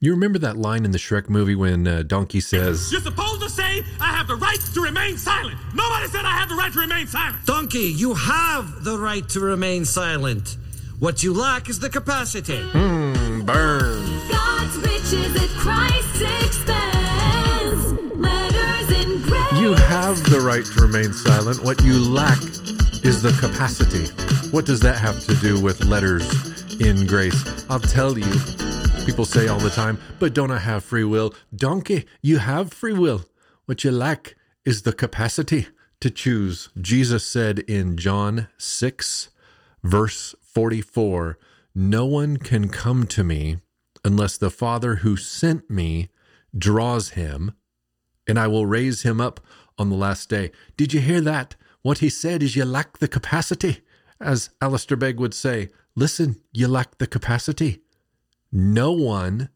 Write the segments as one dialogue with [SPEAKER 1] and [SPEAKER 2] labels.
[SPEAKER 1] You remember that line in the Shrek movie when uh, Donkey says,
[SPEAKER 2] You're supposed to say, I have the right to remain silent. Nobody said I have the right to remain silent.
[SPEAKER 3] Donkey, you have the right to remain silent. What you lack is the capacity.
[SPEAKER 1] Hmm, burn.
[SPEAKER 4] God's riches at Christ's expense. Letters in grace.
[SPEAKER 1] You have the right to remain silent. What you lack is the capacity. What does that have to do with letters in grace? I'll tell you. People say all the time, but don't I have free will? Donkey, you have free will. What you lack is the capacity to choose. Jesus said in John 6, verse 44, No one can come to me unless the Father who sent me draws him, and I will raise him up on the last day. Did you hear that? What he said is you lack the capacity. As Alistair Begg would say, listen, you lack the capacity. No one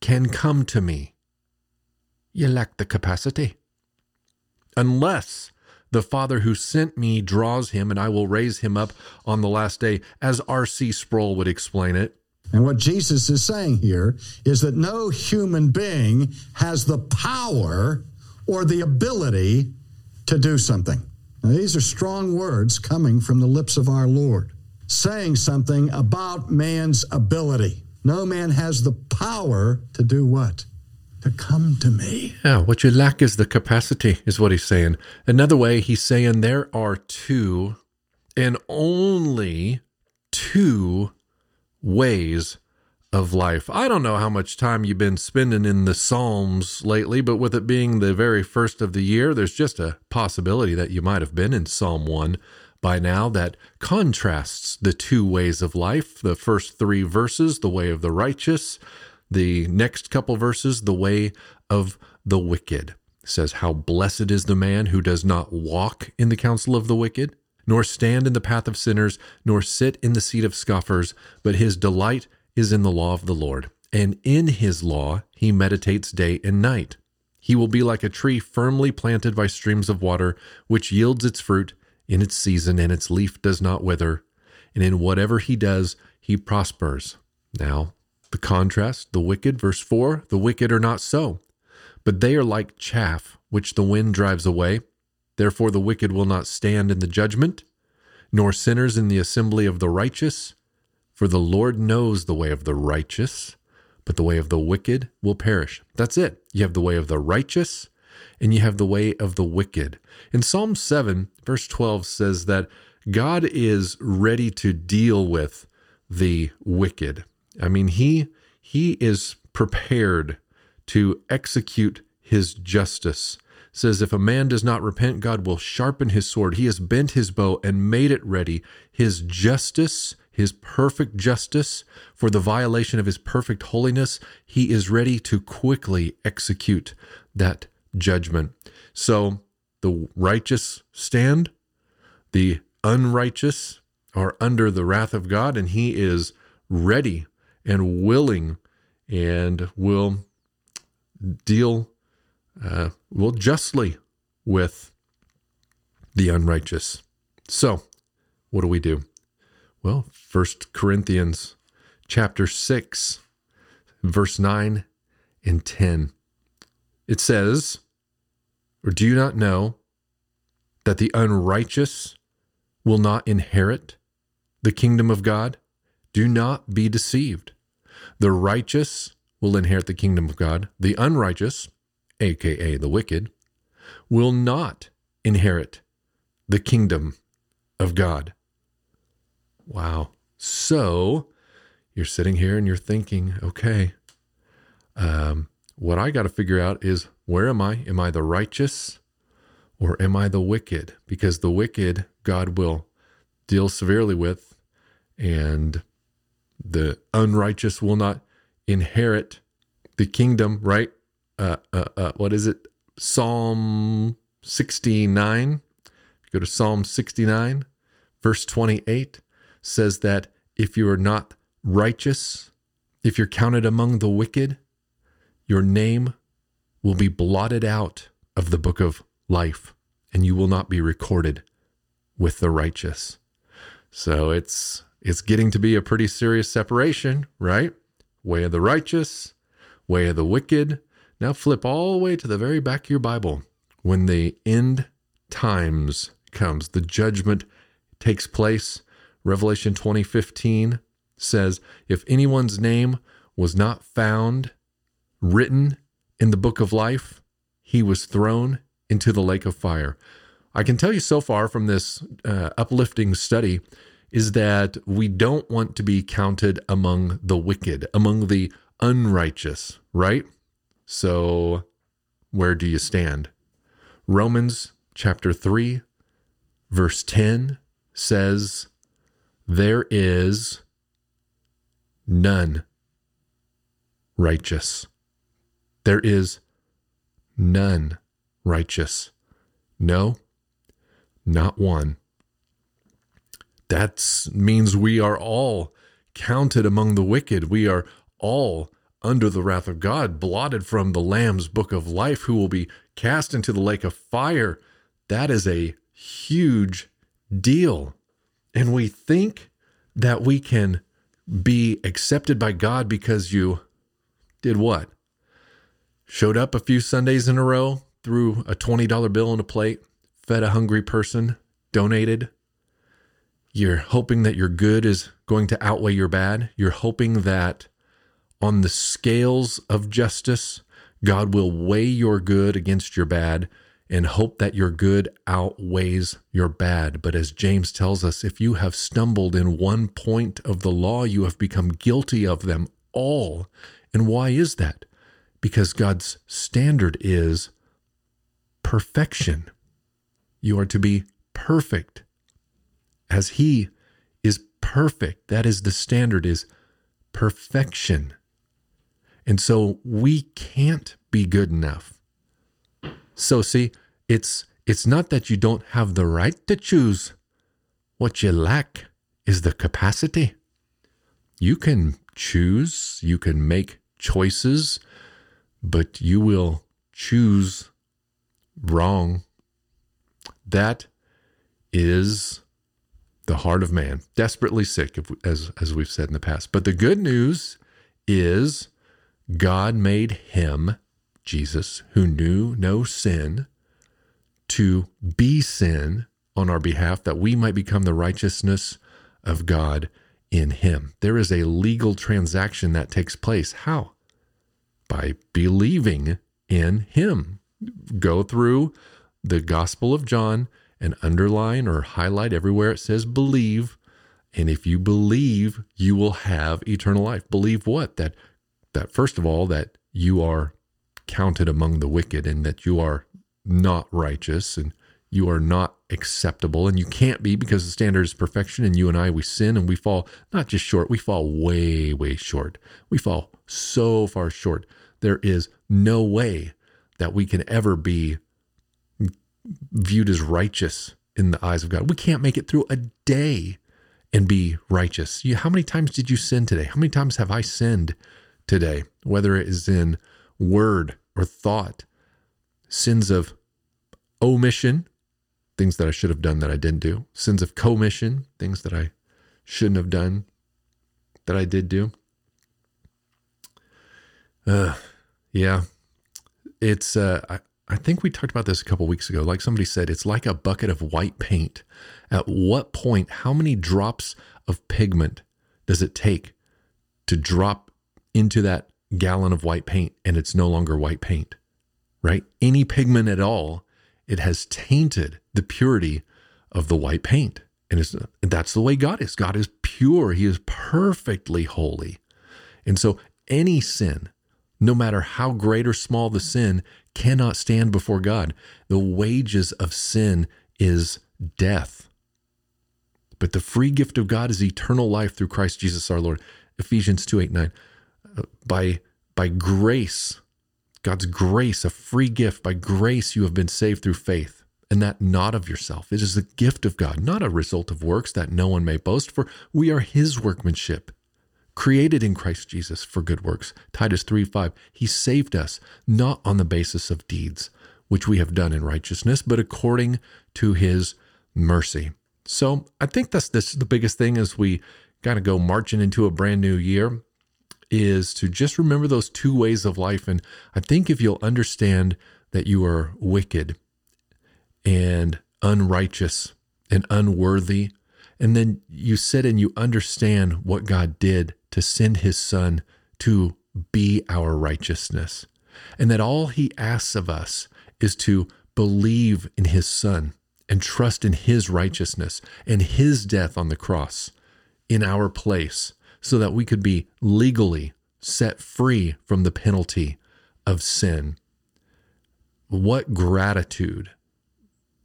[SPEAKER 1] can come to me. You lack the capacity. Unless the Father who sent me draws him, and I will raise him up on the last day, as R.C. Sproul would explain it.
[SPEAKER 5] And what Jesus is saying here is that no human being has the power or the ability to do something. Now, these are strong words coming from the lips of our Lord, saying something about man's ability. No man has the power to do what? To come to me.
[SPEAKER 1] Yeah, what you lack is the capacity, is what he's saying. Another way, he's saying there are two and only two ways of life. I don't know how much time you've been spending in the Psalms lately, but with it being the very first of the year, there's just a possibility that you might have been in Psalm 1 by now that contrasts the two ways of life. The first three verses, the way of the righteous, the next couple verses, the way of the wicked. It says, How blessed is the man who does not walk in the counsel of the wicked, nor stand in the path of sinners, nor sit in the seat of scoffers, but his delight is in the law of the Lord, and in his law he meditates day and night. He will be like a tree firmly planted by streams of water, which yields its fruit in its season, and its leaf does not wither. And in whatever he does, he prospers. Now, the contrast, the wicked, verse 4 the wicked are not so, but they are like chaff which the wind drives away. Therefore, the wicked will not stand in the judgment, nor sinners in the assembly of the righteous. For the Lord knows the way of the righteous, but the way of the wicked will perish. That's it. You have the way of the righteous, and you have the way of the wicked. In Psalm 7, verse 12 says that God is ready to deal with the wicked. I mean, he he is prepared to execute his justice. It says if a man does not repent, God will sharpen his sword. He has bent his bow and made it ready. His justice, his perfect justice for the violation of his perfect holiness, he is ready to quickly execute that judgment. So the righteous stand, the unrighteous are under the wrath of God, and he is ready and willing and will deal uh, will justly with the unrighteous. So, what do we do? Well, First Corinthians chapter 6, verse 9 and 10. It says, Or do you not know that the unrighteous will not inherit the kingdom of God? Do not be deceived. The righteous will inherit the kingdom of God. The unrighteous, aka the wicked, will not inherit the kingdom of God. Wow. So you're sitting here and you're thinking, okay, um, what I got to figure out is where am I? Am I the righteous or am I the wicked? Because the wicked, God will deal severely with, and the unrighteous will not inherit the kingdom, right? Uh, uh, uh, what is it? Psalm 69. Go to Psalm 69, verse 28 says that if you are not righteous, if you're counted among the wicked, your name will be blotted out of the book of life and you will not be recorded with the righteous. So it's it's getting to be a pretty serious separation, right? Way of the righteous, way of the wicked. Now flip all the way to the very back of your Bible. When the end times comes, the judgment takes place. Revelation 20:15 says, "If anyone's name was not found written in the book of life, he was thrown into the lake of fire." I can tell you so far from this uh, uplifting study is that we don't want to be counted among the wicked, among the unrighteous, right? So, where do you stand? Romans chapter 3, verse 10 says, There is none righteous. There is none righteous. No, not one. That means we are all counted among the wicked. We are all under the wrath of God, blotted from the Lamb's book of life, who will be cast into the lake of fire. That is a huge deal. And we think that we can be accepted by God because you did what? Showed up a few Sundays in a row, threw a $20 bill on a plate, fed a hungry person, donated. You're hoping that your good is going to outweigh your bad. You're hoping that on the scales of justice, God will weigh your good against your bad and hope that your good outweighs your bad. But as James tells us, if you have stumbled in one point of the law, you have become guilty of them all. And why is that? Because God's standard is perfection. You are to be perfect as he is perfect. That is the standard is perfection. And so we can't be good enough. So see, it's it's not that you don't have the right to choose. What you lack is the capacity. You can choose, you can make choices, but you will choose wrong. That is the heart of man, desperately sick, as, as we've said in the past. But the good news is God made him, Jesus, who knew no sin, to be sin on our behalf that we might become the righteousness of God in him. There is a legal transaction that takes place. How? By believing in him. Go through the Gospel of John and underline or highlight everywhere it says believe. And if you believe, you will have eternal life. Believe what? That that first of all, that you are counted among the wicked and that you are not righteous and you are not acceptable and you can't be because the standard is perfection and you and I we sin and we fall not just short we fall way way short. We fall so far short. There is no way that we can ever be viewed as righteous in the eyes of God. We can't make it through a day and be righteous. You, how many times did you sin today? How many times have I sinned today? Whether it is in word or thought sins of omission things that I should have done that I didn't do, sins of commission, things that I shouldn't have done that I did do. Uh, yeah, it's, uh, I, I think we talked about this a couple weeks ago. Like somebody said, it's like a bucket of white paint. At what point, how many drops of pigment does it take to drop into that gallon of white paint and it's no longer white paint, right? Any pigment at all it has tainted the purity of the white paint. And, and that's the way God is. God is pure, He is perfectly holy. And so any sin, no matter how great or small the sin, cannot stand before God. The wages of sin is death. But the free gift of God is eternal life through Christ Jesus our Lord. Ephesians 2 8 9. Uh, by, by grace, God's grace, a free gift. By grace, you have been saved through faith, and that not of yourself. It is the gift of God, not a result of works that no one may boast, for we are his workmanship, created in Christ Jesus for good works. Titus 3 5. He saved us not on the basis of deeds, which we have done in righteousness, but according to his mercy. So I think that's this the biggest thing as we kind of go marching into a brand new year is to just remember those two ways of life. And I think if you'll understand that you are wicked and unrighteous and unworthy, and then you sit and you understand what God did to send his son to be our righteousness, and that all he asks of us is to believe in his son and trust in his righteousness and his death on the cross in our place so that we could be legally set free from the penalty of sin. What gratitude.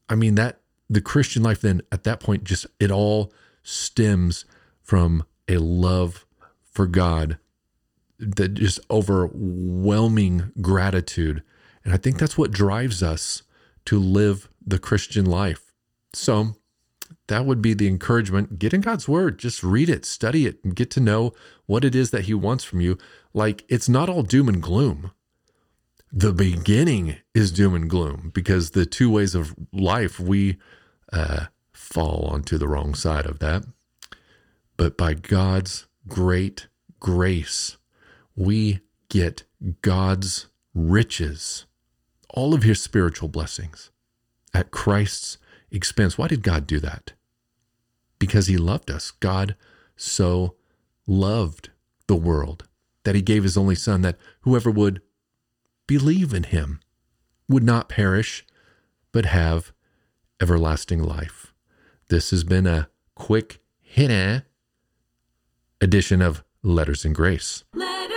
[SPEAKER 1] I mean, that the Christian life, then at that point, just it all stems from a love for God, that just overwhelming gratitude. And I think that's what drives us to live the Christian life. So, that would be the encouragement. Get in God's word, just read it, study it, and get to know what it is that He wants from you. Like it's not all doom and gloom. The beginning is doom and gloom because the two ways of life we uh, fall onto the wrong side of that. But by God's great grace, we get God's riches, all of His spiritual blessings at Christ's expense. Why did God do that? Because he loved us. God so loved the world that he gave his only son that whoever would believe in him would not perish but have everlasting life. This has been a quick hit edition of Letters in Grace.
[SPEAKER 4] Letters